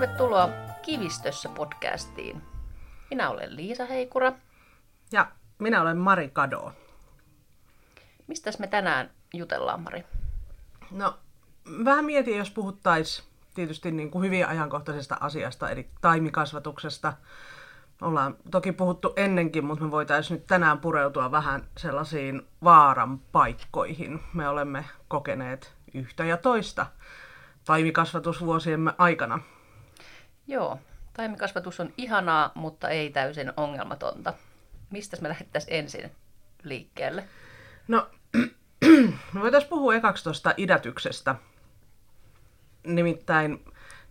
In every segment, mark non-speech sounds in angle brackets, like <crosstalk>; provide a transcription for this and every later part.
Tervetuloa Kivistössä podcastiin. Minä olen Liisa Heikura. Ja minä olen Mari Kado. Mistäs me tänään jutellaan, Mari? No, vähän mietin, jos puhuttaisiin tietysti niin kuin hyvin ajankohtaisesta asiasta, eli taimikasvatuksesta. Ollaan toki puhuttu ennenkin, mutta me voitaisiin nyt tänään pureutua vähän sellaisiin vaaran paikkoihin. Me olemme kokeneet yhtä ja toista taimikasvatusvuosiemme aikana. Joo, taimikasvatus on ihanaa, mutta ei täysin ongelmatonta. Mistä me lähdettäisiin ensin liikkeelle? No, <clears throat> me voitaisiin puhua ekaksi tuosta idätyksestä. Nimittäin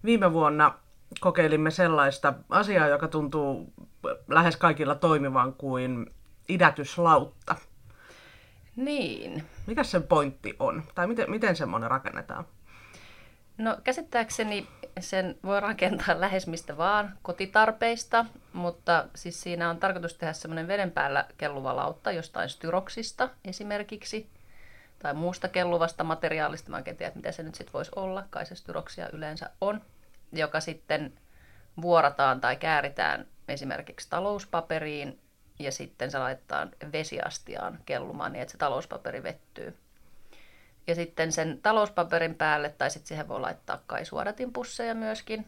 viime vuonna kokeilimme sellaista asiaa, joka tuntuu lähes kaikilla toimivan kuin idätyslautta. Niin. Mikä sen pointti on? Tai miten, miten semmoinen rakennetaan? No käsittääkseni sen voi rakentaa lähes mistä vaan kotitarpeista, mutta siis siinä on tarkoitus tehdä semmoinen veden päällä kelluva lautta jostain styroksista esimerkiksi, tai muusta kelluvasta materiaalista, mä en tiedä, mitä se nyt sitten voisi olla, kai se styroksia yleensä on, joka sitten vuorataan tai kääritään esimerkiksi talouspaperiin ja sitten se laitetaan vesiastiaan kellumaan niin, että se talouspaperi vettyy. Ja sitten sen talouspaperin päälle, tai sitten siihen voi laittaa kai suodatinpusseja myöskin,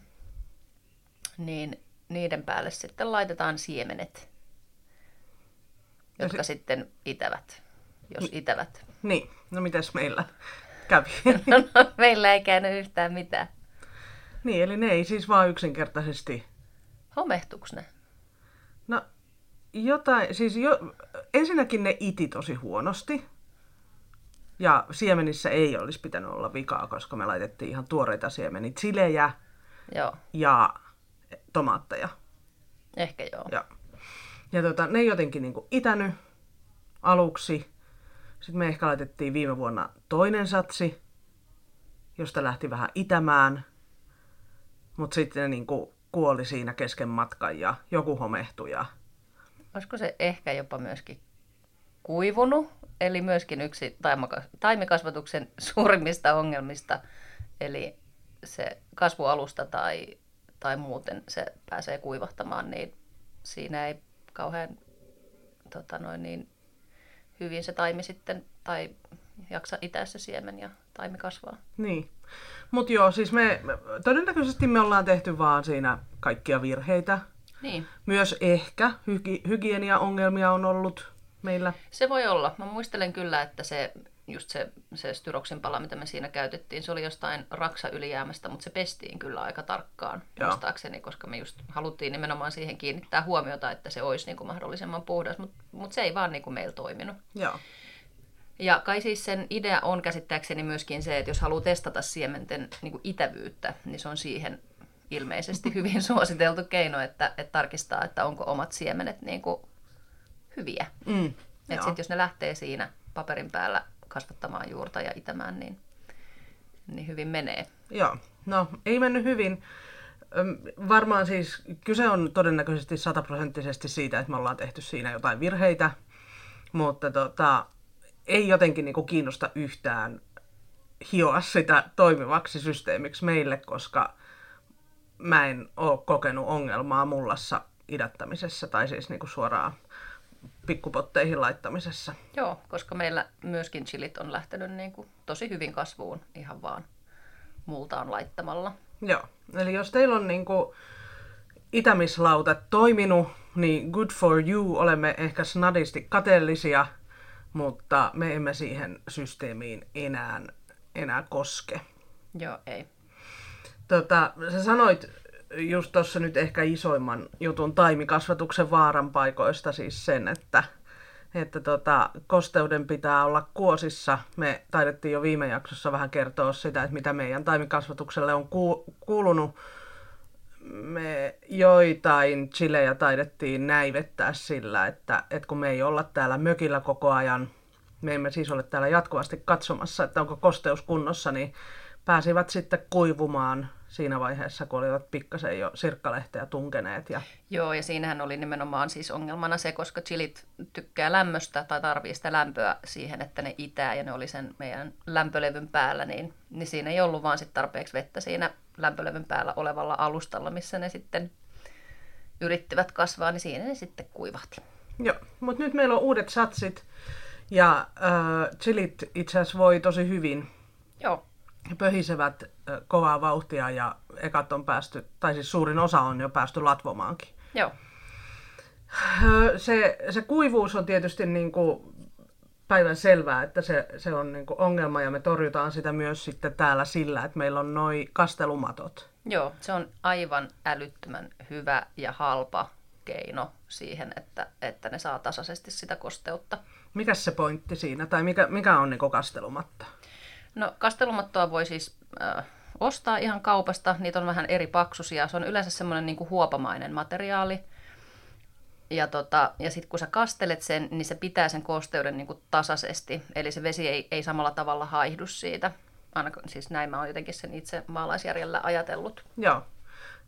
niin niiden päälle sitten laitetaan siemenet, jotka si- sitten itävät, jos itävät. Niin, no mitäs meillä kävi? <laughs> no, no, meillä ei käynyt yhtään mitään. niin, eli ne ei siis vaan yksinkertaisesti... Homehtuks ne? No, jotain, siis jo, ensinnäkin ne iti tosi huonosti. Ja siemenissä ei olisi pitänyt olla vikaa, koska me laitettiin ihan tuoreita siemeniä, chilejä Joo, ja tomaatteja. ehkä joo. Ja, ja tota, ne jotenkin niinku itänyt aluksi. Sitten me ehkä laitettiin viime vuonna toinen satsi, josta lähti vähän itämään. Mutta sitten ne niinku kuoli siinä kesken matkan ja joku homehtui. Ja... Olisiko se ehkä jopa myöskin kuivunut, eli myöskin yksi taimikasvatuksen <laughs> suurimmista ongelmista, eli se kasvualusta tai, tai muuten se pääsee kuivahtamaan, niin siinä ei kauhean tota noin, niin, hyvin se taimi sitten, tai jaksa itää se siemen ja taimi kasvaa. Niin. Mutta joo, siis me, me, todennäköisesti me ollaan tehty vaan siinä kaikkia virheitä. Niin, Myös ehkä hygi, hygieniaongelmia on ollut meillä. se voi olla. Mä muistelen kyllä, että se just se, se styroksin pala, mitä me siinä käytettiin, se oli jostain raksa ylijäämästä, mutta se pestiin kyllä aika tarkkaan, Joo. muistaakseni, koska me just haluttiin nimenomaan siihen kiinnittää huomiota, että se olisi niin kuin mahdollisimman puhdas, mutta mut se ei vaan niin kuin meillä toiminut. Joo. Ja kai siis sen idea on käsittääkseni myöskin se, että jos haluaa testata siementen niin kuin itävyyttä, niin se on siihen ilmeisesti hyvin <laughs> suositeltu keino, että, että tarkistaa, että onko omat siemenet niin kuin hyviä. Mm. Että sitten jos ne lähtee siinä paperin päällä kasvattamaan juurta ja itämään, niin, niin hyvin menee. Joo, no ei mennyt hyvin. Varmaan siis kyse on todennäköisesti sataprosenttisesti siitä, että me ollaan tehty siinä jotain virheitä, mutta tota, ei jotenkin niinku kiinnosta yhtään hioa sitä toimivaksi systeemiksi meille, koska mä en ole kokenut ongelmaa mullassa idättämisessä tai siis niinku suoraan pikkupotteihin laittamisessa. Joo, koska meillä myöskin chilit on lähtenyt niin kuin tosi hyvin kasvuun ihan vaan multaan laittamalla. Joo, eli jos teillä on niinku itämislautat toiminut, niin good for you, olemme ehkä snadisti kateellisia, mutta me emme siihen systeemiin enää, enää koske. Joo, ei. Tota, sä sanoit just tuossa nyt ehkä isoimman jutun taimikasvatuksen vaaran paikoista siis sen, että, että tota, kosteuden pitää olla kuosissa. Me taidettiin jo viime jaksossa vähän kertoa sitä, että mitä meidän taimikasvatukselle on ku- kuulunut. Me joitain chilejä taidettiin näivettää sillä, että, että kun me ei olla täällä mökillä koko ajan, me emme siis ole täällä jatkuvasti katsomassa, että onko kosteus kunnossa, niin pääsivät sitten kuivumaan siinä vaiheessa, kun olivat pikkasen jo sirkkalehteä tunkeneet. Ja, Joo, ja siinähän oli nimenomaan siis ongelmana se, koska chilit tykkää lämmöstä tai tarvii sitä lämpöä siihen, että ne itää ja ne oli sen meidän lämpölevyn päällä, niin, niin siinä ei ollut vaan sit tarpeeksi vettä siinä lämpölevyn päällä olevalla alustalla, missä ne sitten yrittivät kasvaa, niin siinä ne sitten kuivahti. Joo, mutta nyt meillä on uudet satsit ja äh, chilit itse asiassa voi tosi hyvin. Joo. Pöhisevät kovaa vauhtia ja ekat on päästy, tai siis suurin osa on jo päästy latvomaankin. Joo. Se, se kuivuus on tietysti niin kuin päivän selvää, että se, se on niin kuin ongelma ja me torjutaan sitä myös sitten täällä sillä, että meillä on noi kastelumatot. Joo, se on aivan älyttömän hyvä ja halpa keino siihen, että, että ne saa tasaisesti sitä kosteutta. Mikä se pointti siinä, tai mikä, mikä on niin kastelumatta? No kastelumattoa voi siis äh, ostaa ihan kaupasta, niitä on vähän eri paksusia. Se on yleensä semmoinen niin huopamainen materiaali. Ja, tota, ja sitten kun sä kastelet sen, niin se pitää sen kosteuden niin kuin tasaisesti. Eli se vesi ei, ei samalla tavalla haihdu siitä. Ainakaan, siis näin mä oon jotenkin sen itse maalaisjärjellä ajatellut. Joo.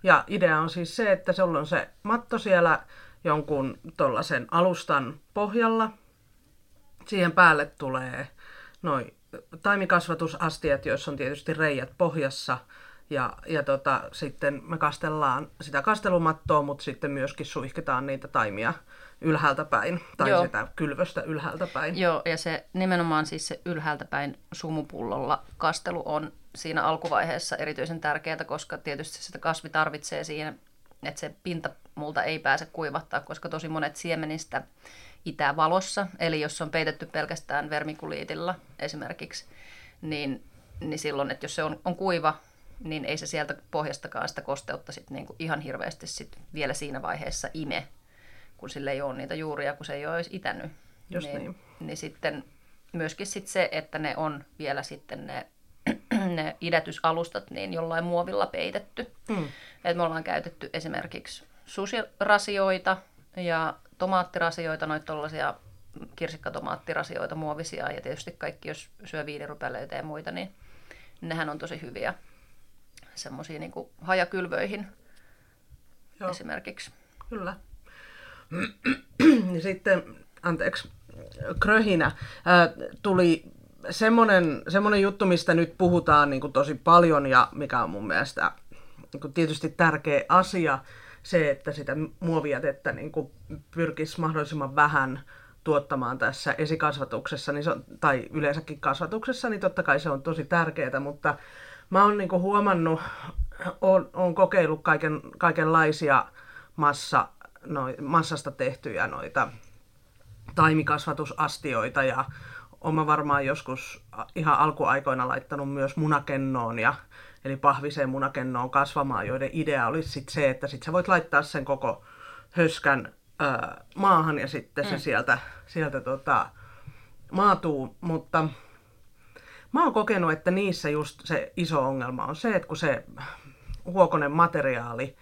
Ja idea on siis se, että sulla on se matto siellä jonkun tuollaisen alustan pohjalla. Siihen päälle tulee noin taimikasvatusastiat, joissa on tietysti reijät pohjassa. Ja, ja tota, sitten me kastellaan sitä kastelumattoa, mutta sitten myöskin suihketaan niitä taimia ylhäältä päin, tai Joo. sitä kylvöstä ylhäältä päin. Joo, ja se nimenomaan siis se ylhäältä päin sumupullolla kastelu on siinä alkuvaiheessa erityisen tärkeää, koska tietysti sitä kasvi tarvitsee siihen, että se pinta multa ei pääse kuivattaa, koska tosi monet siemenistä itää valossa, eli jos on peitetty pelkästään vermikuliitilla esimerkiksi, niin, niin silloin, että jos se on, on kuiva, niin ei se sieltä pohjastakaan sitä kosteutta sit niinku ihan hirveästi sit vielä siinä vaiheessa ime, kun sille ei ole niitä juuria, kun se ei ole edes itänyt. Just niin, niin. niin sitten myöskin sit se, että ne on vielä sitten ne, <clears throat> ne idätysalustat niin jollain muovilla peitetty. Mm. Et me ollaan käytetty esimerkiksi susirasioita ja tomaattirasioita, noita tuollaisia kirsikkatomaattirasioita, muovisia ja tietysti kaikki, jos syö viinirypäleitä ja muita, niin nehän on tosi hyviä semmoisiin niin hajakylvöihin Joo. esimerkiksi. Kyllä. Sitten, anteeksi, kröhinä, tuli semmoinen, semmoinen juttu, mistä nyt puhutaan niin kuin tosi paljon ja mikä on mun mielestä niin kuin tietysti tärkeä asia, se, että sitä muovijätettä niin kuin pyrkisi mahdollisimman vähän tuottamaan tässä esikasvatuksessa niin se on, tai yleensäkin kasvatuksessa, niin totta kai se on tosi tärkeää, mutta mä oon niin kuin huomannut, oon, oon kokeillut kaiken, kaikenlaisia massa, noi, massasta tehtyjä noita taimikasvatusastioita ja olen varmaan joskus ihan alkuaikoina laittanut myös munakennoon ja eli pahviseen munakennoon kasvamaan, joiden idea olisi sit se, että sit sä voit laittaa sen koko höskän ö, maahan ja sitten mm. se sieltä, sieltä tota, maatuu, mutta mä oon kokenut, että niissä just se iso ongelma on se, että kun se huokonen materiaali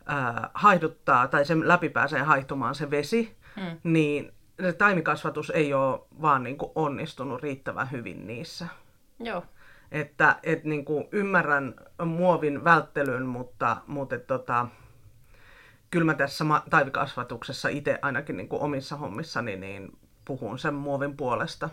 ö, haihduttaa tai se läpi pääsee haihtumaan se vesi, mm. niin se taimikasvatus ei ole vaan niin kuin onnistunut riittävän hyvin niissä. Joo. Että et niin kuin ymmärrän muovin välttelyn, mutta, mutta tota, kyllä mä tässä taivikasvatuksessa itse ainakin niin kuin omissa hommissani niin puhun sen muovin puolesta.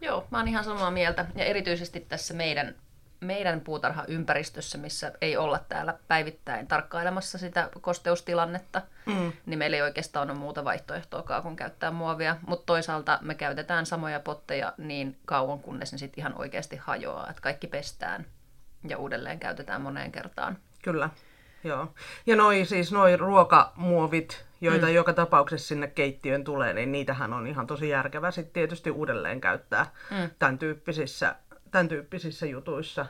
Joo, mä oon ihan samaa mieltä. Ja erityisesti tässä meidän meidän puutarhaympäristössä, missä ei olla täällä päivittäin tarkkailemassa sitä kosteustilannetta, mm. niin meillä ei oikeastaan ole muuta vaihtoehtoa kuin käyttää muovia. Mutta toisaalta me käytetään samoja potteja niin kauan, kunnes ne sitten ihan oikeasti hajoaa. Että kaikki pestään ja uudelleen käytetään moneen kertaan. Kyllä, joo. Ja noi siis noi ruokamuovit, joita mm. joka tapauksessa sinne keittiöön tulee, niin niitähän on ihan tosi järkevä sitten tietysti uudelleen käyttää mm. tämän tyyppisissä tämän tyyppisissä jutuissa.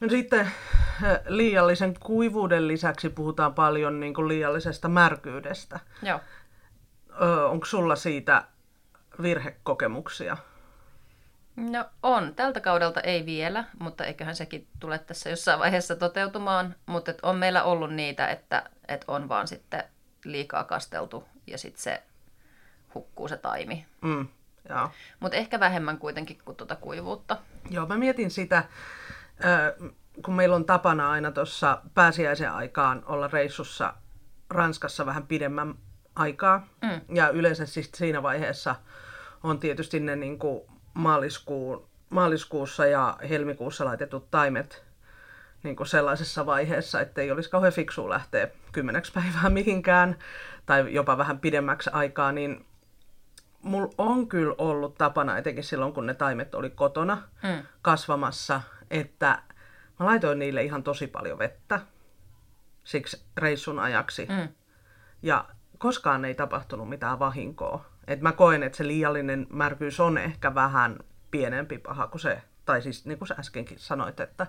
No sitten äh, liiallisen kuivuuden lisäksi puhutaan paljon niin kuin liiallisesta märkyydestä. Joo. Onko sulla siitä virhekokemuksia? No on. Tältä kaudelta ei vielä, mutta eiköhän sekin tule tässä jossain vaiheessa toteutumaan. Mutta on meillä ollut niitä, että, että on vaan sitten liikaa kasteltu ja sitten se hukkuu se taimi. Mm. Mutta ehkä vähemmän kuitenkin kuin tuota kuivuutta. Joo, mä mietin sitä, kun meillä on tapana aina tuossa pääsiäisen aikaan olla reissussa Ranskassa vähän pidemmän aikaa. Mm. Ja yleensä siis siinä vaiheessa on tietysti ne niin kuin maaliskuun, maaliskuussa ja helmikuussa laitetut taimet niin kuin sellaisessa vaiheessa, että ei olisi kauhean fiksua lähteä kymmeneksi päivää mihinkään tai jopa vähän pidemmäksi aikaa, niin mulla on kyllä ollut tapana, etenkin silloin kun ne taimet oli kotona mm. kasvamassa, että mä laitoin niille ihan tosi paljon vettä siksi reissun ajaksi. Mm. Ja koskaan ei tapahtunut mitään vahinkoa. Et mä koen, että se liiallinen märkyys on ehkä vähän pienempi paha kuin se, tai siis niin kuin sä äskenkin sanoit, että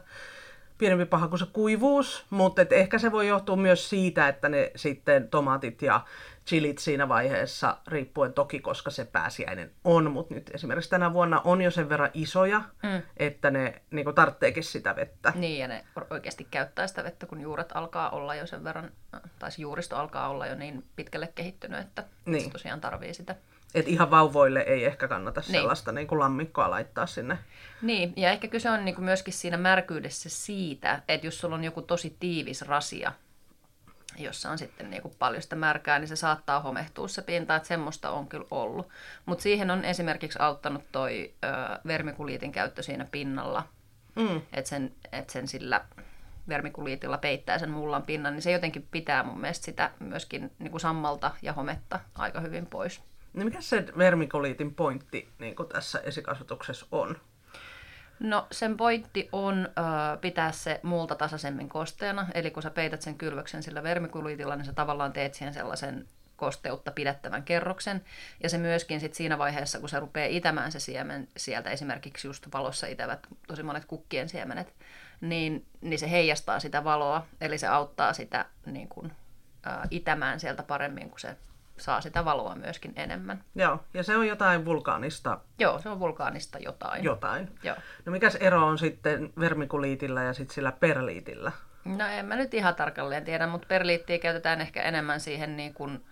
pienempi paha kuin se kuivuus, mutta et ehkä se voi johtua myös siitä, että ne sitten tomaatit ja chilit siinä vaiheessa, riippuen toki, koska se pääsiäinen on, mutta nyt esimerkiksi tänä vuonna on jo sen verran isoja, mm. että ne niin tarvitseekin sitä vettä. Niin, ja ne oikeasti käyttää sitä vettä, kun juuret alkaa olla jo sen verran, tai juuristo alkaa olla jo niin pitkälle kehittynyt, että niin. se tosiaan tarvii sitä. Et ihan vauvoille ei ehkä kannata niin. sellaista niin kuin lammikkoa laittaa sinne. Niin, ja ehkä kyse on niin kuin myöskin siinä märkyydessä siitä, että jos sulla on joku tosi tiivis rasia, jossa on sitten niin kuin paljon sitä märkää, niin se saattaa homehtua se pinta, että semmoista on kyllä ollut. Mutta siihen on esimerkiksi auttanut toi ö, vermikuliitin käyttö siinä pinnalla, mm. että sen, et sen sillä vermikuliitilla peittää sen mullan pinnan, niin se jotenkin pitää mun mielestä sitä myöskin niin kuin sammalta ja hometta aika hyvin pois. No mikä se vermikuliitin pointti niin kuin tässä esikasvatuksessa on? No sen pointti on ö, pitää se multa tasaisemmin kosteena, eli kun sä peität sen kylvöksen sillä vermikuliitilla, niin sä tavallaan teet siihen sellaisen kosteutta pidättävän kerroksen. Ja se myöskin sit siinä vaiheessa, kun se rupeaa itämään se siemen sieltä, esimerkiksi just valossa itävät tosi monet kukkien siemenet, niin, niin se heijastaa sitä valoa, eli se auttaa sitä niin kun, ä, itämään sieltä paremmin, kun se saa sitä valoa myöskin enemmän. Joo, ja se on jotain vulkaanista. Joo, se on vulkaanista jotain. Jotain. Joo. No mikäs ero on sitten vermikuliitilla ja sitten sillä perliitillä? No en mä nyt ihan tarkalleen tiedä, mutta perliittiä käytetään ehkä enemmän siihen niin kuin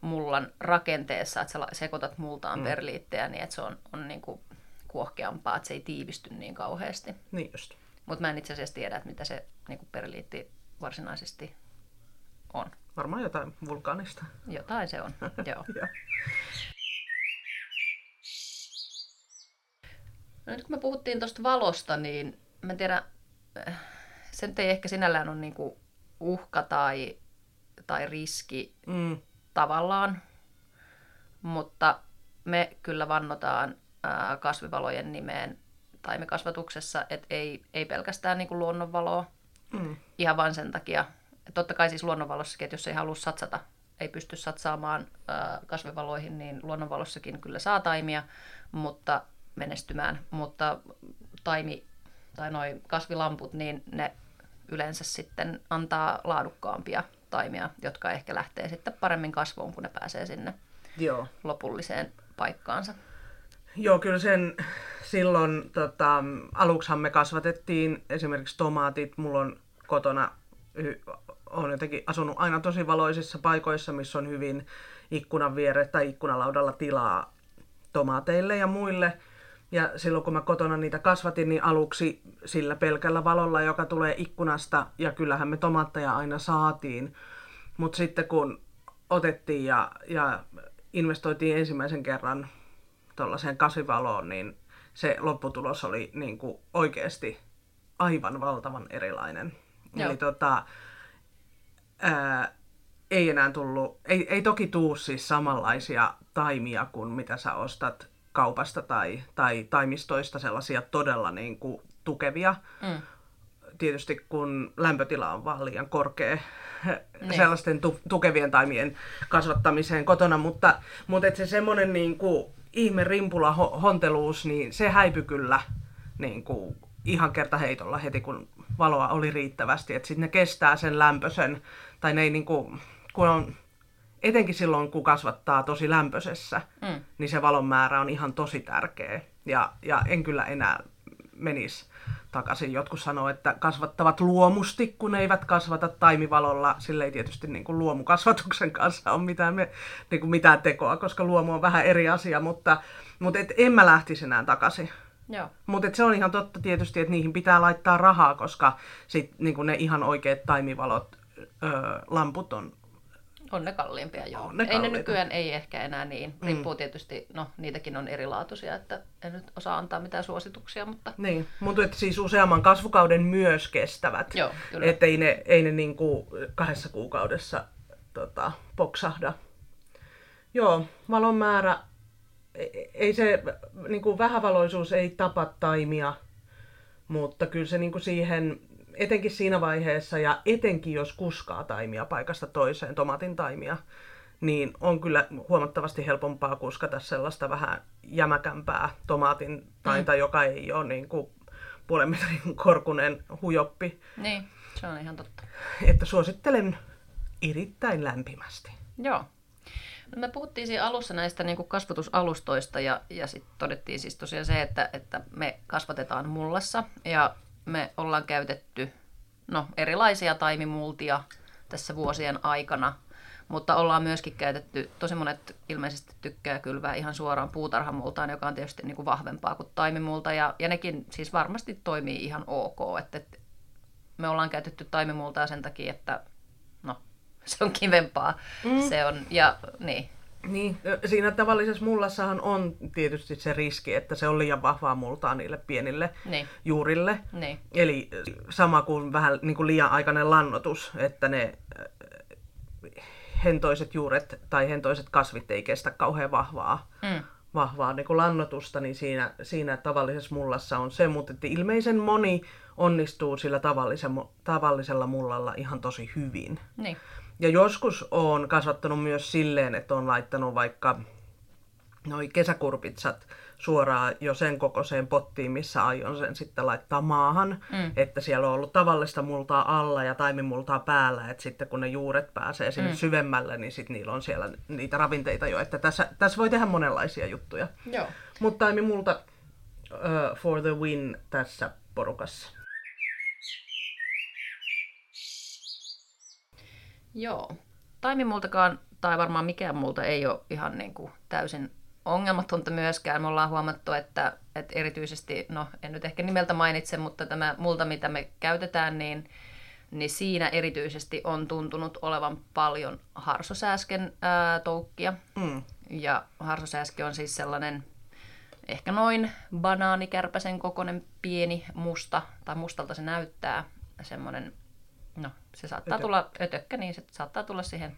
mullan rakenteessa, että sä sekoitat multaan mm. perliittejä niin, että se on, on niin kuin kuohkeampaa, että se ei tiivisty niin kauheasti. Niin just. Mutta mä en itse asiassa tiedä, että mitä se niin kuin perliitti varsinaisesti on. Varmaan jotain vulkaanista. Jotain se on, <laughs> joo. No nyt kun me puhuttiin tuosta valosta, niin mä en tiedä, se nyt ei ehkä sinällään ole niinku uhka tai, tai riski mm. tavallaan, mutta me kyllä vannotaan kasvivalojen nimeen taimikasvatuksessa, että ei, ei pelkästään niinku luonnonvaloa, mm. ihan vain sen takia, totta kai siis luonnonvalossakin, että jos ei halua satsata, ei pysty satsaamaan kasvivaloihin, niin luonnonvalossakin kyllä saa taimia, mutta menestymään, mutta taimi tai noin kasvilamput, niin ne yleensä sitten antaa laadukkaampia taimia, jotka ehkä lähtee sitten paremmin kasvuun, kun ne pääsee sinne Joo. lopulliseen paikkaansa. Joo, kyllä sen silloin tota, aluksihan me kasvatettiin esimerkiksi tomaatit. Mulla on kotona olen jotenkin asunut aina tosi valoisissa paikoissa, missä on hyvin ikkunan viere tai ikkunalaudalla tilaa tomaateille ja muille. Ja silloin kun mä kotona niitä kasvatin, niin aluksi sillä pelkällä valolla, joka tulee ikkunasta, ja kyllähän me tomaatteja aina saatiin. Mutta sitten kun otettiin ja, ja investoitiin ensimmäisen kerran tuollaiseen kasvivaloon, niin se lopputulos oli niin kuin oikeasti aivan valtavan erilainen. Joo. Eli tota, ää, ei enää tullut, ei, ei toki tuu siis samanlaisia taimia kuin mitä sä ostat kaupasta tai, tai taimistoista, sellaisia todella niin kuin, tukevia. Mm. Tietysti kun lämpötila on vaan liian korkea <laughs> niin. sellaisten tu- tukevien taimien kasvattamiseen kotona, mutta, mutta et se semmoinen niin kuin, ihme rimpula honteluus, niin se häipy kyllä niin kuin, ihan kerta heitolla heti, kun valoa oli riittävästi. Että sitten ne kestää sen lämpöisen, tai ne ei niinku, kun on, etenkin silloin kun kasvattaa tosi lämpöisessä, mm. niin se valon määrä on ihan tosi tärkeä. Ja, ja en kyllä enää menisi takaisin. Jotkut sanoo, että kasvattavat luomusti, kun eivät kasvata taimivalolla. Sillä ei tietysti niin kuin luomukasvatuksen kanssa ole mitään, me, niin kuin mitään tekoa, koska luomu on vähän eri asia, mutta, mutta et en mä lähtisi enää takaisin. Mutta se on ihan totta tietysti, että niihin pitää laittaa rahaa, koska sit, niin ne ihan oikeat taimivalot, öö, lamput on On ne kalliimpia, joo. On ne ei ne nykyään ei ehkä enää niin. Riippuu tietysti, no niitäkin on erilaatuisia, että en nyt osaa antaa mitään suosituksia, mutta Niin, mutta että siis useamman kasvukauden myös kestävät. Joo, kyllä. Että ei ne, ei ne niinku kahdessa kuukaudessa tota, poksahda. Joo, valon määrä, ei- ei se, niinku vähävaloisuus ei tapa taimia, mutta kyllä se niinku siihen, etenkin siinä vaiheessa ja etenkin jos kuskaa taimia paikasta toiseen, tomatin taimia, niin on kyllä huomattavasti helpompaa kuskata sellaista vähän jämäkämpää tomaatin tainta, mm. joka ei ole niin kuin puolen metrin korkunen hujoppi. niin, se on ihan totta. Että suosittelen erittäin lämpimästi. Joo. No me puhuttiin siinä alussa näistä niin kuin kasvatusalustoista ja, ja sitten todettiin siis tosiaan se, että, että me kasvatetaan mullassa ja me ollaan käytetty no, erilaisia taimimultia tässä vuosien aikana, mutta ollaan myöskin käytetty, tosi monet ilmeisesti tykkää kylvää ihan suoraan puutarhamultaan, joka on tietysti niin kuin vahvempaa kuin taimimulta ja, ja nekin siis varmasti toimii ihan ok, että, että me ollaan käytetty taimimultaa sen takia, että no, <laughs> se on kivempaa. Mm. Se on, ja niin, Niin, siinä tavallisessa mullassahan on tietysti se riski, että se on liian vahvaa multaa niille pienille niin, juurille. niin, Eli sama kuin vähän niin kuin liian aikainen lannotus, että ne hentoiset juuret tai hentoiset kasvit ei kestä kauhean vahvaa, mm, vahvaa niin kuin lannotusta, niin siinä, siinä tavallisessa mullassa on se, mutta että ilmeisen moni onnistuu sillä tavallisen, tavallisella mullalla ihan tosi hyvin. niin, Ja joskus on kasvattanut myös silleen, että on laittanut vaikka noi kesäkurpitsat suoraan jo sen kokoiseen pottiin, missä aion sen sitten laittaa maahan. Mm. Että siellä on ollut tavallista multaa alla ja taimimultaa päällä, että sitten kun ne juuret pääsee sinne mm. syvemmälle, niin sitten niillä on siellä niitä ravinteita jo. Että tässä, tässä voi tehdä monenlaisia juttuja. joo. Mutta taimimulta uh, for the win tässä porukassa. Joo. Taimimultakaan, tai varmaan mikään multa ei ole ihan niin kuin täysin ongelmatonta myöskään. Me ollaan huomattu, että, että erityisesti, no en nyt ehkä nimeltä mainitse, mutta tämä multa, mitä me käytetään, niin, niin siinä erityisesti on tuntunut olevan paljon harsosääsken ää, toukkia. Mm. Ja harsosääski on siis sellainen ehkä noin banaanikärpäsen kokoinen pieni musta, tai mustalta se näyttää, semmoinen, no se saattaa Ötö. tulla, ötökkä, niin se saattaa tulla siihen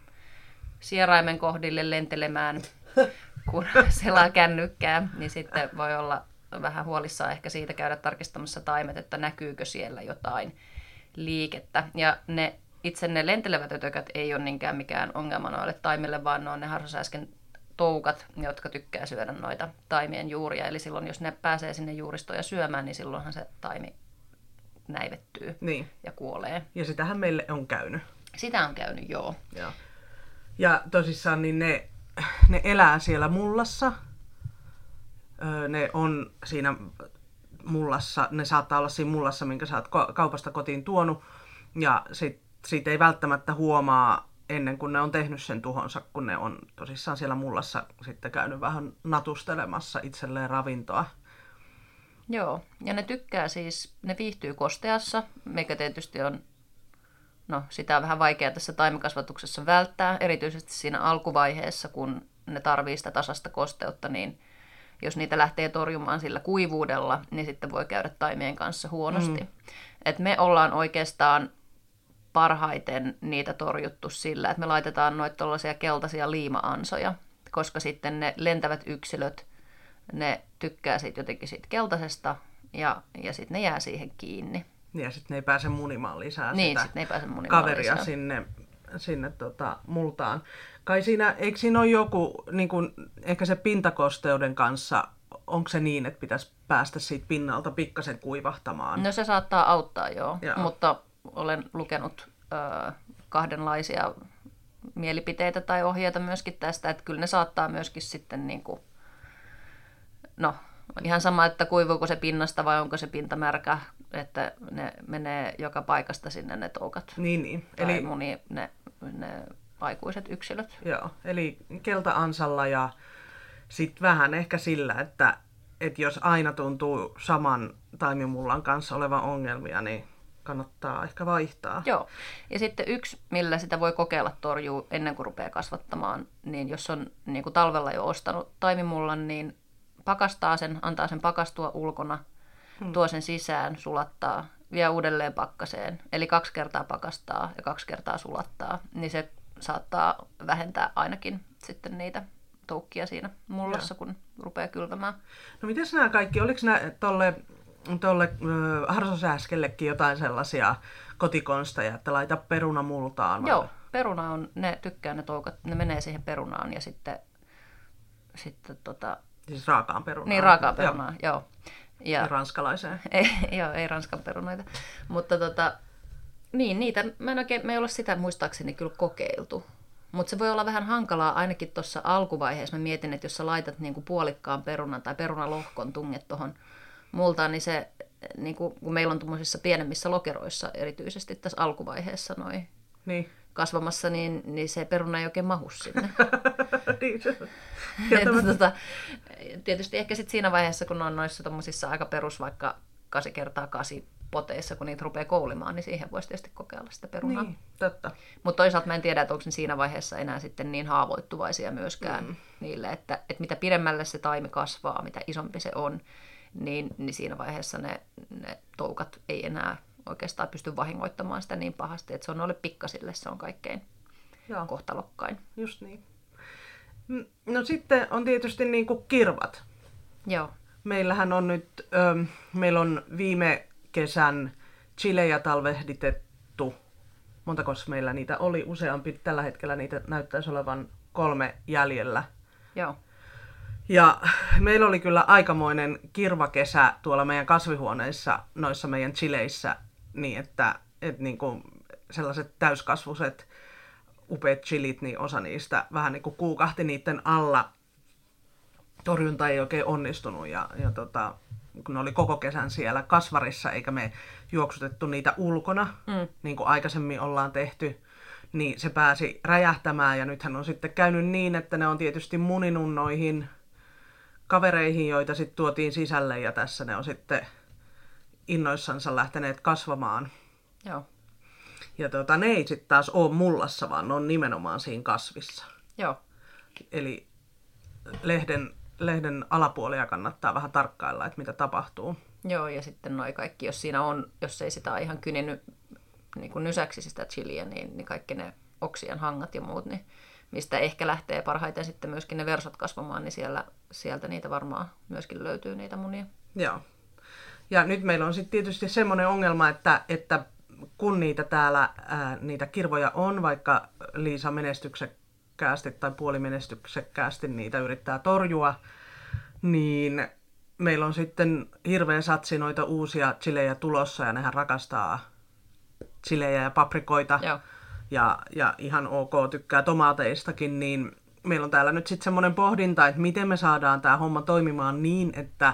sieraimen kohdille lentelemään, <laughs> kun selaa kännykkää, niin sitten voi olla vähän huolissaan ehkä siitä käydä tarkistamassa taimet, että näkyykö siellä jotain liikettä. Ja ne itse ne lentelevät ötökät ei ole niinkään mikään ongelma noille taimille, vaan ne on ne harsosääsken toukat, jotka tykkää syödä noita taimien juuria. Eli silloin, jos ne pääsee sinne juuristoja syömään, niin silloinhan se taimi näivettyy Niin. ja kuolee. Ja sitähän meille on käynyt. Sitä on käynyt, joo. Ja, ja tosissaan niin ne, ne elää siellä mullassa. Öö, ne on siinä mullassa, ne saattaa olla siinä mullassa, minkä sä oot kaupasta kotiin tuonut. Ja sit, siitä ei välttämättä huomaa ennen kuin ne on tehnyt sen tuhonsa, kun ne on tosissaan siellä mullassa sitten käynyt vähän natustelemassa itselleen ravintoa. Joo, ja ne tykkää siis, ne viihtyy kosteassa, mikä tietysti on, no sitä on vähän vaikea tässä taimikasvatuksessa välttää, erityisesti siinä alkuvaiheessa, kun ne tarvii sitä tasasta kosteutta, niin jos niitä lähtee torjumaan sillä kuivuudella, niin sitten voi käydä taimien kanssa huonosti. Mm. Et me ollaan oikeastaan parhaiten niitä torjuttu sillä, että me laitetaan noita tuollaisia keltaisia liima-ansoja, koska sitten ne lentävät yksilöt, ne tykkää siitä jotenkin siitä keltaisesta ja, ja sitten ne jää siihen kiinni. Ja sitten ne ei pääse munimaan lisää Niin, sitä sitten ne ei pääse munimaan kaveria lisää. sinne, sinne tota, multaan. Kai siinä, eikö siinä ole joku, niin kun, ehkä se pintakosteuden kanssa, onko se niin, että pitäisi päästä siitä pinnalta pikkasen kuivahtamaan? No se saattaa auttaa joo, Joo. mutta olen lukenut ö, kahdenlaisia mielipiteitä tai ohjeita myöskin tästä, että kyllä ne saattaa myöskin sitten niin kuin, no ihan sama, että kuivuuko se pinnasta vai onko se pinta märkä, että ne menee joka paikasta sinne ne toukat. Niin, niin. Tai Eli, muni, ne, ne aikuiset yksilöt. joo, eli kelta-ansalla ja sitten vähän ehkä sillä, että, että jos aina tuntuu saman taimimullan kanssa olevan ongelmia, niin kannattaa ehkä vaihtaa. Joo. Ja sitten yksi, millä sitä voi kokeilla torjuu ennen kuin rupeaa kasvattamaan, niin jos on niin kuin talvella jo ostanut taimimullan, niin pakastaa sen, antaa sen pakastua ulkona, hmm. tuo sen sisään, sulattaa, vie uudelleen pakkaseen. Eli kaksi kertaa pakastaa ja kaksi kertaa sulattaa, niin se saattaa vähentää ainakin sitten niitä toukkia siinä mullassa, Joo. kun rupeaa kylvämään. No miten nämä kaikki, oliko nämä tolle, tolle äh, harsosääskellekin jotain sellaisia kotikonsteja, että laita peruna multaan? Vai? Joo, peruna on, ne tykkää ne toukat, ne menee siihen perunaan ja sitten, sitten tota, Siis raakaan perunaan. Niin, raakaan perunaan, joo. joo. Ja, ja ranskalaiseen. <laughs> Ei, joo, ei ranskan perunoita. Mutta tota, niin, niitä, mä en oikein, me ei olla sitä muistaakseni kyllä kokeiltu. Mutta se voi olla vähän hankalaa ainakin tuossa alkuvaiheessa. Mä mietin, että jos sä laitat niinku puolikkaan perunan tai perunalohkon tunget tuohon multaan, niin se, niinku, kun meillä on tuommoisissa pienemmissä lokeroissa erityisesti tässä alkuvaiheessa noin niin. Kasvamassa, niin, niin se peruna ei oikein mahu sinne. <laughs> niin. että, tota, tietysti ehkä sit siinä vaiheessa, kun on noissa tuommoisissa aika perus vaikka 8 kertaa 8 poteissa, kun niitä rupeaa koulimaan, niin siihen voisi tietysti kokeilla sitä perunaa. Niin, totta. Mutta toisaalta mä en tiedä, että onko ne siinä vaiheessa enää sitten niin haavoittuvaisia myöskään mm. niille, että, että mitä pidemmälle se taimi kasvaa, mitä isompi se on, niin, niin siinä vaiheessa ne, ne toukat ei enää oikeastaan pysty vahingoittamaan sitä niin pahasti, että se on noille pikkasille se on kaikkein Joo. kohtalokkain. Just niin. No sitten on tietysti niin kuin kirvat. Joo. Meillähän on nyt, ö, meillä on viime kesän chilejä talvehditettu. Montako meillä niitä oli? Useampi. Tällä hetkellä niitä näyttäisi olevan kolme jäljellä. Joo. Ja meillä oli kyllä aikamoinen kirvakesä tuolla meidän kasvihuoneissa, noissa meidän chileissä, niin että, että niin kuin sellaiset täyskasvuset upeat chilit, niin osa niistä vähän niin kuin kuukahti niiden alla. Torjunta ei oikein onnistunut ja, ja tota, kun ne oli koko kesän siellä kasvarissa, eikä me juoksutettu niitä ulkona, mm. niin kuin aikaisemmin ollaan tehty, niin se pääsi räjähtämään. Ja nythän on sitten käynyt niin, että ne on tietysti muninut noihin kavereihin, joita sitten tuotiin sisälle, ja tässä ne on sitten innoissansa lähteneet kasvamaan. Joo. Ja tota, ne ei sitten taas ole mullassa, vaan ne on nimenomaan siinä kasvissa. Joo. Eli lehden lehden alapuolia kannattaa vähän tarkkailla, että mitä tapahtuu. Joo, ja sitten noi kaikki, jos siinä on, jos ei sitä ihan kyninyt niin kuin nysäksi sitä chiliä, niin, niin kaikki ne oksien hangat ja muut, niin mistä ehkä lähtee parhaiten sitten myöskin ne versot kasvamaan, niin siellä, sieltä niitä varmaan myöskin löytyy niitä munia. Joo. Ja nyt meillä on sitten tietysti semmoinen ongelma, että, että kun niitä täällä, ää, niitä kirvoja on, vaikka Liisa menestyksekkäästi tai puolimenestyksekkäästi niitä yrittää torjua, niin meillä on sitten hirveä satsi noita uusia chilejä tulossa ja nehän rakastaa chilejä ja paprikoita. Joo. Ja, ja ihan ok tykkää tomaateistakin, niin meillä on täällä nyt sitten semmoinen pohdinta, että miten me saadaan tämä homma toimimaan niin, että,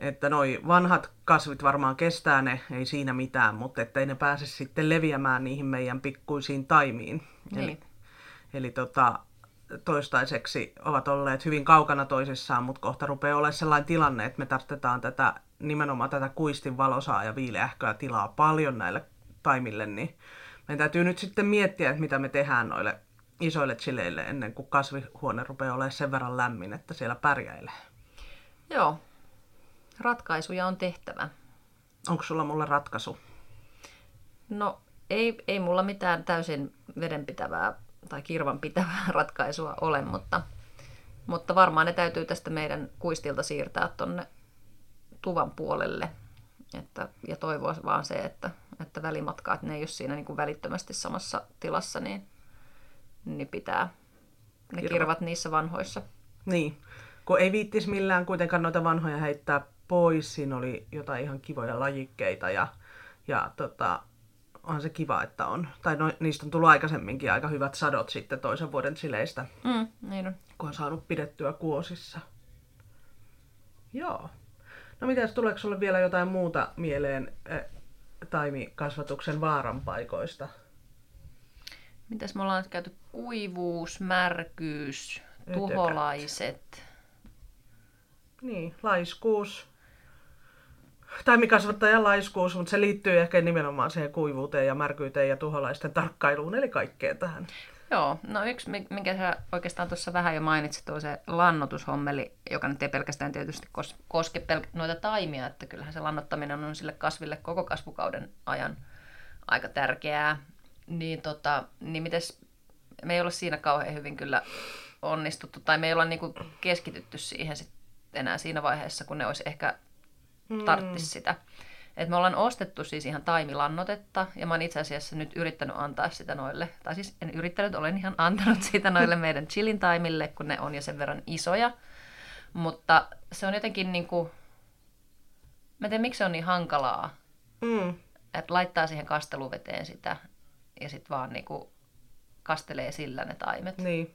että noi vanhat kasvit varmaan kestää ne, ei siinä mitään, mutta ettei ne pääse sitten leviämään niihin meidän pikkuisiin taimiin. Niin. Eli Eli tota, toistaiseksi ovat olleet hyvin kaukana toisissaan, mutta kohta rupeaa olemaan sellainen tilanne, että me tarvitaan tätä, nimenomaan tätä kuistin valosaa ja viileähköä tilaa paljon näille taimille, niin meidän täytyy nyt sitten miettiä, että mitä me tehdään noille isoille chileille ennen kuin kasvihuone rupeaa olemaan sen verran lämmin, että siellä pärjäilee. Joo, ratkaisuja on tehtävä. Onko sulla mulle ratkaisu? No ei, ei mulla mitään täysin vedenpitävää tai kirvan pitävää <laughs> ratkaisua ole, mutta, mutta varmaan ne täytyy tästä meidän kuistilta siirtää tuonne tuvan puolelle. Että, ja toivoa vaan se, että, että välimatka, että ne ei ole siinä niin kuin välittömästi samassa tilassa, niin, niin pitää ne Kirva. kirvat niissä vanhoissa. Niin, kun ei viittis millään kuitenkaan noita vanhoja heittää pois, siinä oli jotain ihan kivoja lajikkeita ja, ja tota, on se kiva, että on. Tai no, niistä on tullut aikaisemminkin aika hyvät sadot sitten toisen vuoden sileistä. Mm, niin on. Kun on saanut pidettyä kuosissa. Joo. No mitäs, tuleeko sulle vielä jotain muuta mieleen eh, taimikasvatuksen vaaranpaikoista? Mitäs me ollaan käyty? Kuivuus, märkyys, Ytökät. tuholaiset. Niin, laiskuus, taimikasvattajan laiskuus, mutta se liittyy ehkä nimenomaan siihen kuivuuteen ja märkyyteen ja tuholaisten tarkkailuun, eli kaikkeen tähän. Joo, no yksi, minkä sä oikeastaan tuossa vähän jo mainitsit, on se lannotushommeli, joka nyt ei pelkästään tietysti koske pel- noita taimia, että kyllähän se lannottaminen on sille kasville koko kasvukauden ajan aika tärkeää. Niin, tota, niin mites, me ei olla siinä kauhean hyvin kyllä onnistuttu, tai me ei olla niinku keskitytty siihen sit enää siinä vaiheessa, kun ne olisi ehkä tarttisi mm. sitä. Et me ollaan ostettu siis ihan taimilannotetta, ja mä oon itse asiassa nyt yrittänyt antaa sitä noille, tai siis en yrittänyt, olen ihan antanut <laughs> sitä noille meidän chilin taimille, kun ne on jo sen verran isoja. Mutta se on jotenkin niin kuin, mä en tiedä miksi se on niin hankalaa, mm. että laittaa siihen kasteluveteen sitä, ja sitten vaan niin kuin kastelee sillä ne taimet. Niin.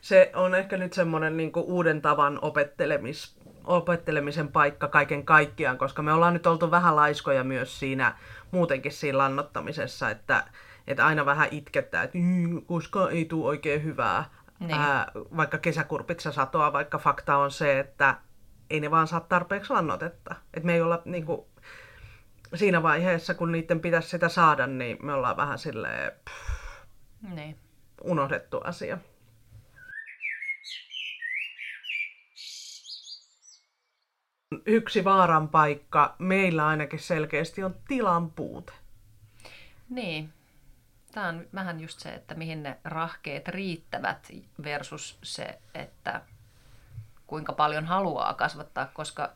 Se on ehkä nyt semmoinen niin uuden tavan opettelemis opettelemisen paikka kaiken kaikkiaan, koska me ollaan nyt oltu vähän laiskoja myös siinä muutenkin siinä lannottamisessa, että, että aina vähän itkettää, että koska ei tule oikein hyvää, niin. ää, vaikka kesäkurpitsa satoa, vaikka fakta on se, että ei ne vaan saa tarpeeksi lannotetta. Et me ei olla niin kuin, siinä vaiheessa, kun niiden pitäisi sitä saada, niin me ollaan vähän silleen pff, niin. unohdettu asia. Yksi vaaran paikka meillä ainakin selkeästi on tilan puute. Niin. Tämä on vähän just se, että mihin ne rahkeet riittävät versus se, että kuinka paljon haluaa kasvattaa, koska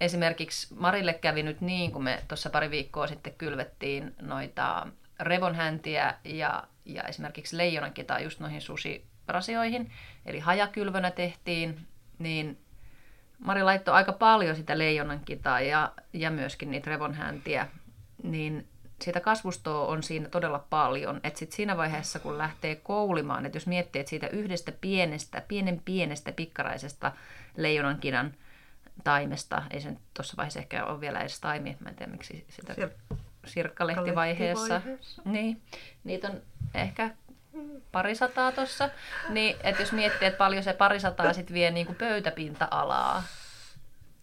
esimerkiksi Marille kävi nyt niin, kun me tuossa pari viikkoa sitten kylvettiin noita revonhäntiä ja, ja esimerkiksi leijonankitaa just noihin susirasioihin, eli hajakylvönä tehtiin, niin Mari laittoi aika paljon sitä leijonankitaa ja, ja myöskin niitä revonhäntiä, niin siitä kasvustoa on siinä todella paljon. Että sitten siinä vaiheessa, kun lähtee koulimaan, että jos miettii, että siitä yhdestä pienestä, pienen pienestä pikkaraisesta leijonankinan taimesta, ei se nyt tuossa vaiheessa ehkä ole vielä edes taimi, mä en tiedä miksi sitä Sir- sirkkalehtivaiheessa. Niin, niitä on ehkä parisataa tuossa, niin että jos miettii, että paljon se parisataa sit vie niin kuin pöytäpinta-alaa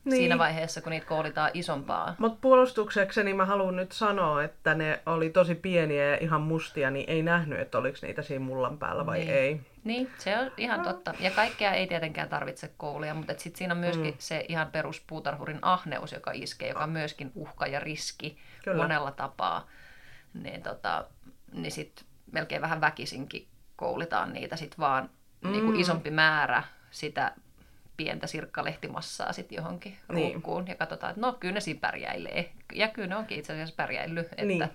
niin. siinä vaiheessa, kun niitä koolitaan isompaa. Mutta puolustuksekseni mä haluan nyt sanoa, että ne oli tosi pieniä ja ihan mustia, niin ei nähnyt, että oliko niitä siinä mullan päällä vai niin. ei. Niin, se on ihan totta. Ja kaikkea ei tietenkään tarvitse koulia, mutta sitten siinä on myöskin mm. se ihan peruspuutarhurin ahneus, joka iskee, joka on myöskin uhka ja riski Kyllä. monella tapaa. Niin, tota, niin sitten melkein vähän väkisinkin koulitaan niitä sit vaan mm. niin kuin isompi määrä sitä pientä sirkkalehtimassaa sitten johonkin niin. ruukkuun ja katsotaan, että no kyllä ne siinä pärjäilee. Ja kyllä ne onkin itse asiassa pärjäillyt. Että... Niin.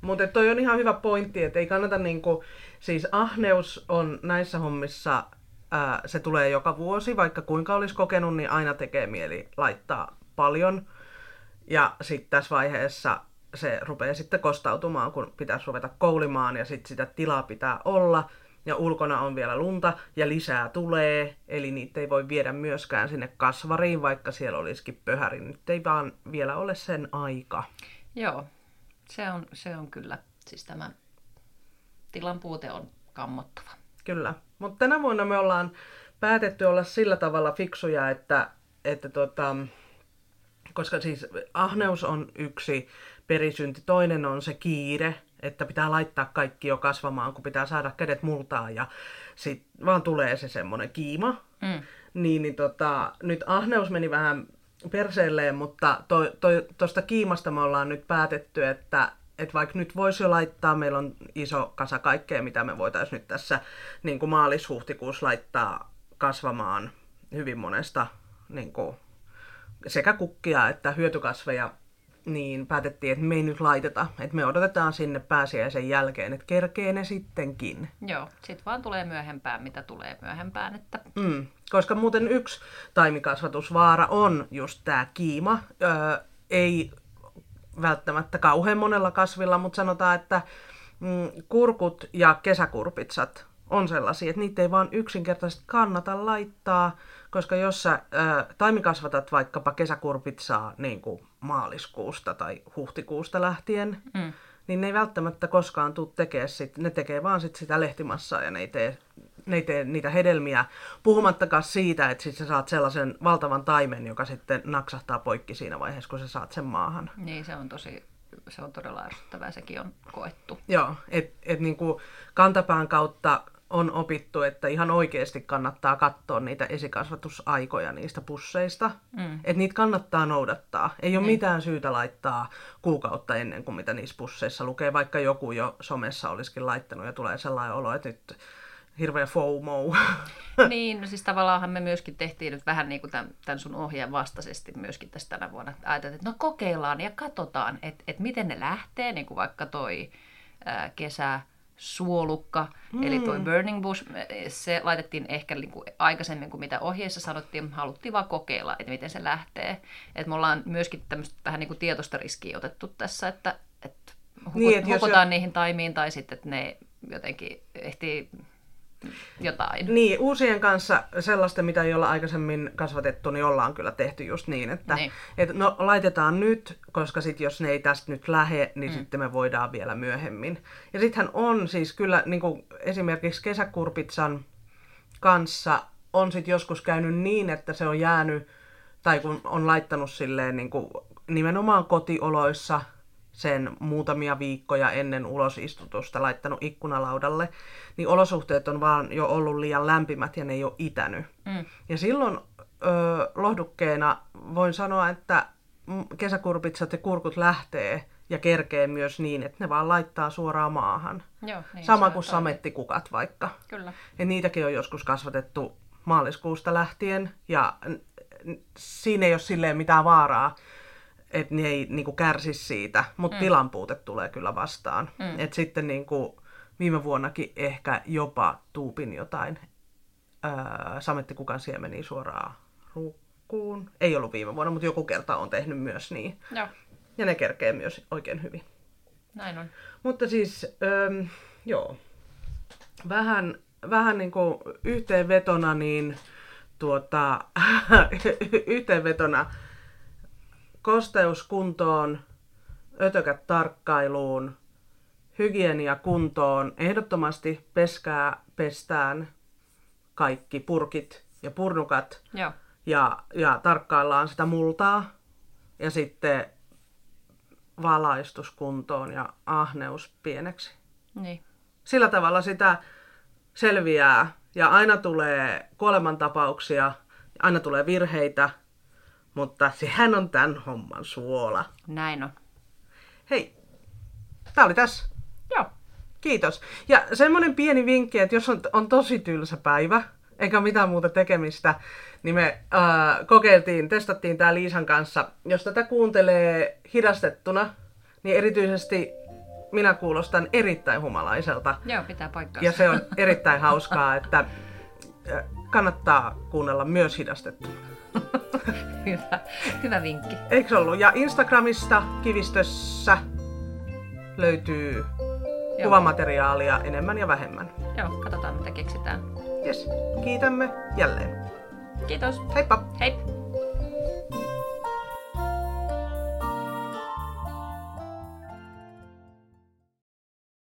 Mutta toi on ihan hyvä pointti, että ei kannata niinku, siis ahneus on näissä hommissa, ää, se tulee joka vuosi, vaikka kuinka olisi kokenut, niin aina tekee mieli laittaa paljon. Ja sitten tässä vaiheessa se rupeaa sitten kostautumaan, kun pitäisi ruveta koulimaan ja sitten sitä tilaa pitää olla. Ja ulkona on vielä lunta ja lisää tulee, eli niitä ei voi viedä myöskään sinne kasvariin, vaikka siellä olisikin pöhäri. Nyt ei vaan vielä ole sen aika. Joo, se on, se on kyllä, siis tämä tilan puute on kammottava. Kyllä, mutta tänä vuonna me ollaan päätetty olla sillä tavalla fiksuja, että, että tota, koska siis ahneus on yksi perisynti. Toinen on se kiire, että pitää laittaa kaikki jo kasvamaan, kun pitää saada kädet multaa ja sit vaan tulee se semmoinen kiima. Mm. Niin, niin tota, nyt ahneus meni vähän perseelleen, mutta tuosta to, kiimasta me ollaan nyt päätetty, että et vaikka nyt voisi jo laittaa, meillä on iso kasa kaikkea, mitä me voitaisiin nyt tässä niin kuin maalis-huhtikuussa laittaa kasvamaan hyvin monesta niin kuin, sekä kukkia että hyötykasveja niin päätettiin, että me ei nyt laiteta, että me odotetaan sinne pääsiäisen jälkeen, että kerkee ne sittenkin. Joo, sitten vaan tulee myöhempään, mitä tulee myöhempään. Että... Mm, koska muuten yksi taimikasvatusvaara on just tämä kiima. Öö, ei välttämättä kauhean monella kasvilla, mutta sanotaan, että mm, kurkut ja kesäkurpitsat on sellaisia, että niitä ei vaan yksinkertaisesti kannata laittaa, koska jos sä ää, taimikasvatat vaikkapa kesäkurpitsaa niin kuin maaliskuusta tai huhtikuusta lähtien, mm. niin ne ei välttämättä koskaan tule tekemään sit, ne tekee vaan sit sitä lehtimassaa ja ne ei tee ne ei tee niitä hedelmiä. Puhumattakaan siitä, että sit sä saat sellaisen valtavan taimen, joka sitten naksahtaa poikki siinä vaiheessa, kun sä saat sen maahan. Niin, se on tosi, se on todella ärsyttävää, sekin on koettu. Joo, että et niinku kantapään kautta on opittu, että ihan oikeasti kannattaa katsoa niitä esikasvatusaikoja niistä pusseista. Mm. Että niitä kannattaa noudattaa. Ei ole niin. mitään syytä laittaa kuukautta ennen kuin mitä niissä pusseissa lukee, vaikka joku jo somessa olisikin laittanut ja tulee sellainen olo, että nyt hirveä FOMO. <laughs> niin, no siis tavallaanhan me myöskin tehtiin nyt vähän niin kuin tämän, tämän sun ohjeen vastaisesti myöskin tästä tänä vuonna. Ajateltiin, että no kokeillaan ja katsotaan, että, että miten ne lähtee, niin kuin vaikka toi ää, kesä, suolukka, mm. eli tuo Burning Bush, se laitettiin ehkä niin kuin aikaisemmin kuin mitä ohjeessa sanottiin, haluttiin vaan kokeilla, että miten se lähtee. Et me ollaan myöskin tämmöistä vähän niin kuin tietoista riskiä otettu tässä, että, että hukut, niin, että hukutaan jo... niihin taimiin tai sitten, että ne jotenkin ehtii jotain. Niin, uusien kanssa sellaista, mitä ei olla aikaisemmin kasvatettu, niin ollaan kyllä tehty just niin, että niin. Et, no, laitetaan nyt, koska sit jos ne ei tästä nyt lähe, niin mm. sitten me voidaan vielä myöhemmin. Ja sittenhän on siis kyllä niin kuin esimerkiksi kesäkurpitsan kanssa on sitten joskus käynyt niin, että se on jäänyt, tai kun on laittanut silleen niin kuin nimenomaan kotioloissa sen muutamia viikkoja ennen ulosistutusta laittanut ikkunalaudalle, niin olosuhteet on vaan jo ollut liian lämpimät ja ne ei ole itänyt. Mm. Ja silloin ö, lohdukkeena voin sanoa, että kesäkurpitsat ja kurkut lähtee ja kerkee myös niin, että ne vaan laittaa suoraan maahan. Joo, niin, Sama kuin samettikukat vaikka. Kyllä. Ja niitäkin on joskus kasvatettu maaliskuusta lähtien ja siinä ei ole silleen mitään vaaraa, että ne ei niinku kärsi siitä, mutta mm. tilanpuute tulee kyllä vastaan. Mm. Et sitten niinku, viime vuonnakin ehkä jopa tuupin jotain ää, samettikukan siemeniä suoraan ruukkuun. Ei ollut viime vuonna, mutta joku kerta on tehnyt myös niin. Joo. Ja ne kerkee myös oikein hyvin. Näin on. Mutta siis, ähm, joo, vähän, vähän niin kuin yhteenvetona, niin tuota, <laughs> yhteenvetona kosteus kuntoon, ötökät tarkkailuun, hygienia kuntoon, ehdottomasti peskää pestään kaikki purkit ja purnukat. Joo. Ja, ja tarkkaillaan sitä multaa ja sitten valaistus kuntoon ja ahneus pieneksi. Niin. Sillä tavalla sitä selviää ja aina tulee kuolemantapauksia, aina tulee virheitä, mutta sehän on tämän homman suola. Näin on. Hei, tää oli tässä. Joo. Kiitos. Ja semmoinen pieni vinkki, että jos on, on tosi tylsä päivä, eikä mitään muuta tekemistä, niin me äh, kokeiltiin, testattiin tää Liisan kanssa. Jos tätä kuuntelee hidastettuna, niin erityisesti minä kuulostan erittäin humalaiselta. Joo, pitää paikkaa. Ja se on erittäin hauskaa, että kannattaa kuunnella myös hidastettuna. <laughs> hyvä, hyvä vinkki. Eikö ollut? Ja Instagramista kivistössä löytyy Joo. kuvamateriaalia enemmän ja vähemmän. Joo, katsotaan mitä keksitään. Yes. Kiitämme jälleen. Kiitos. Heippa. Hei.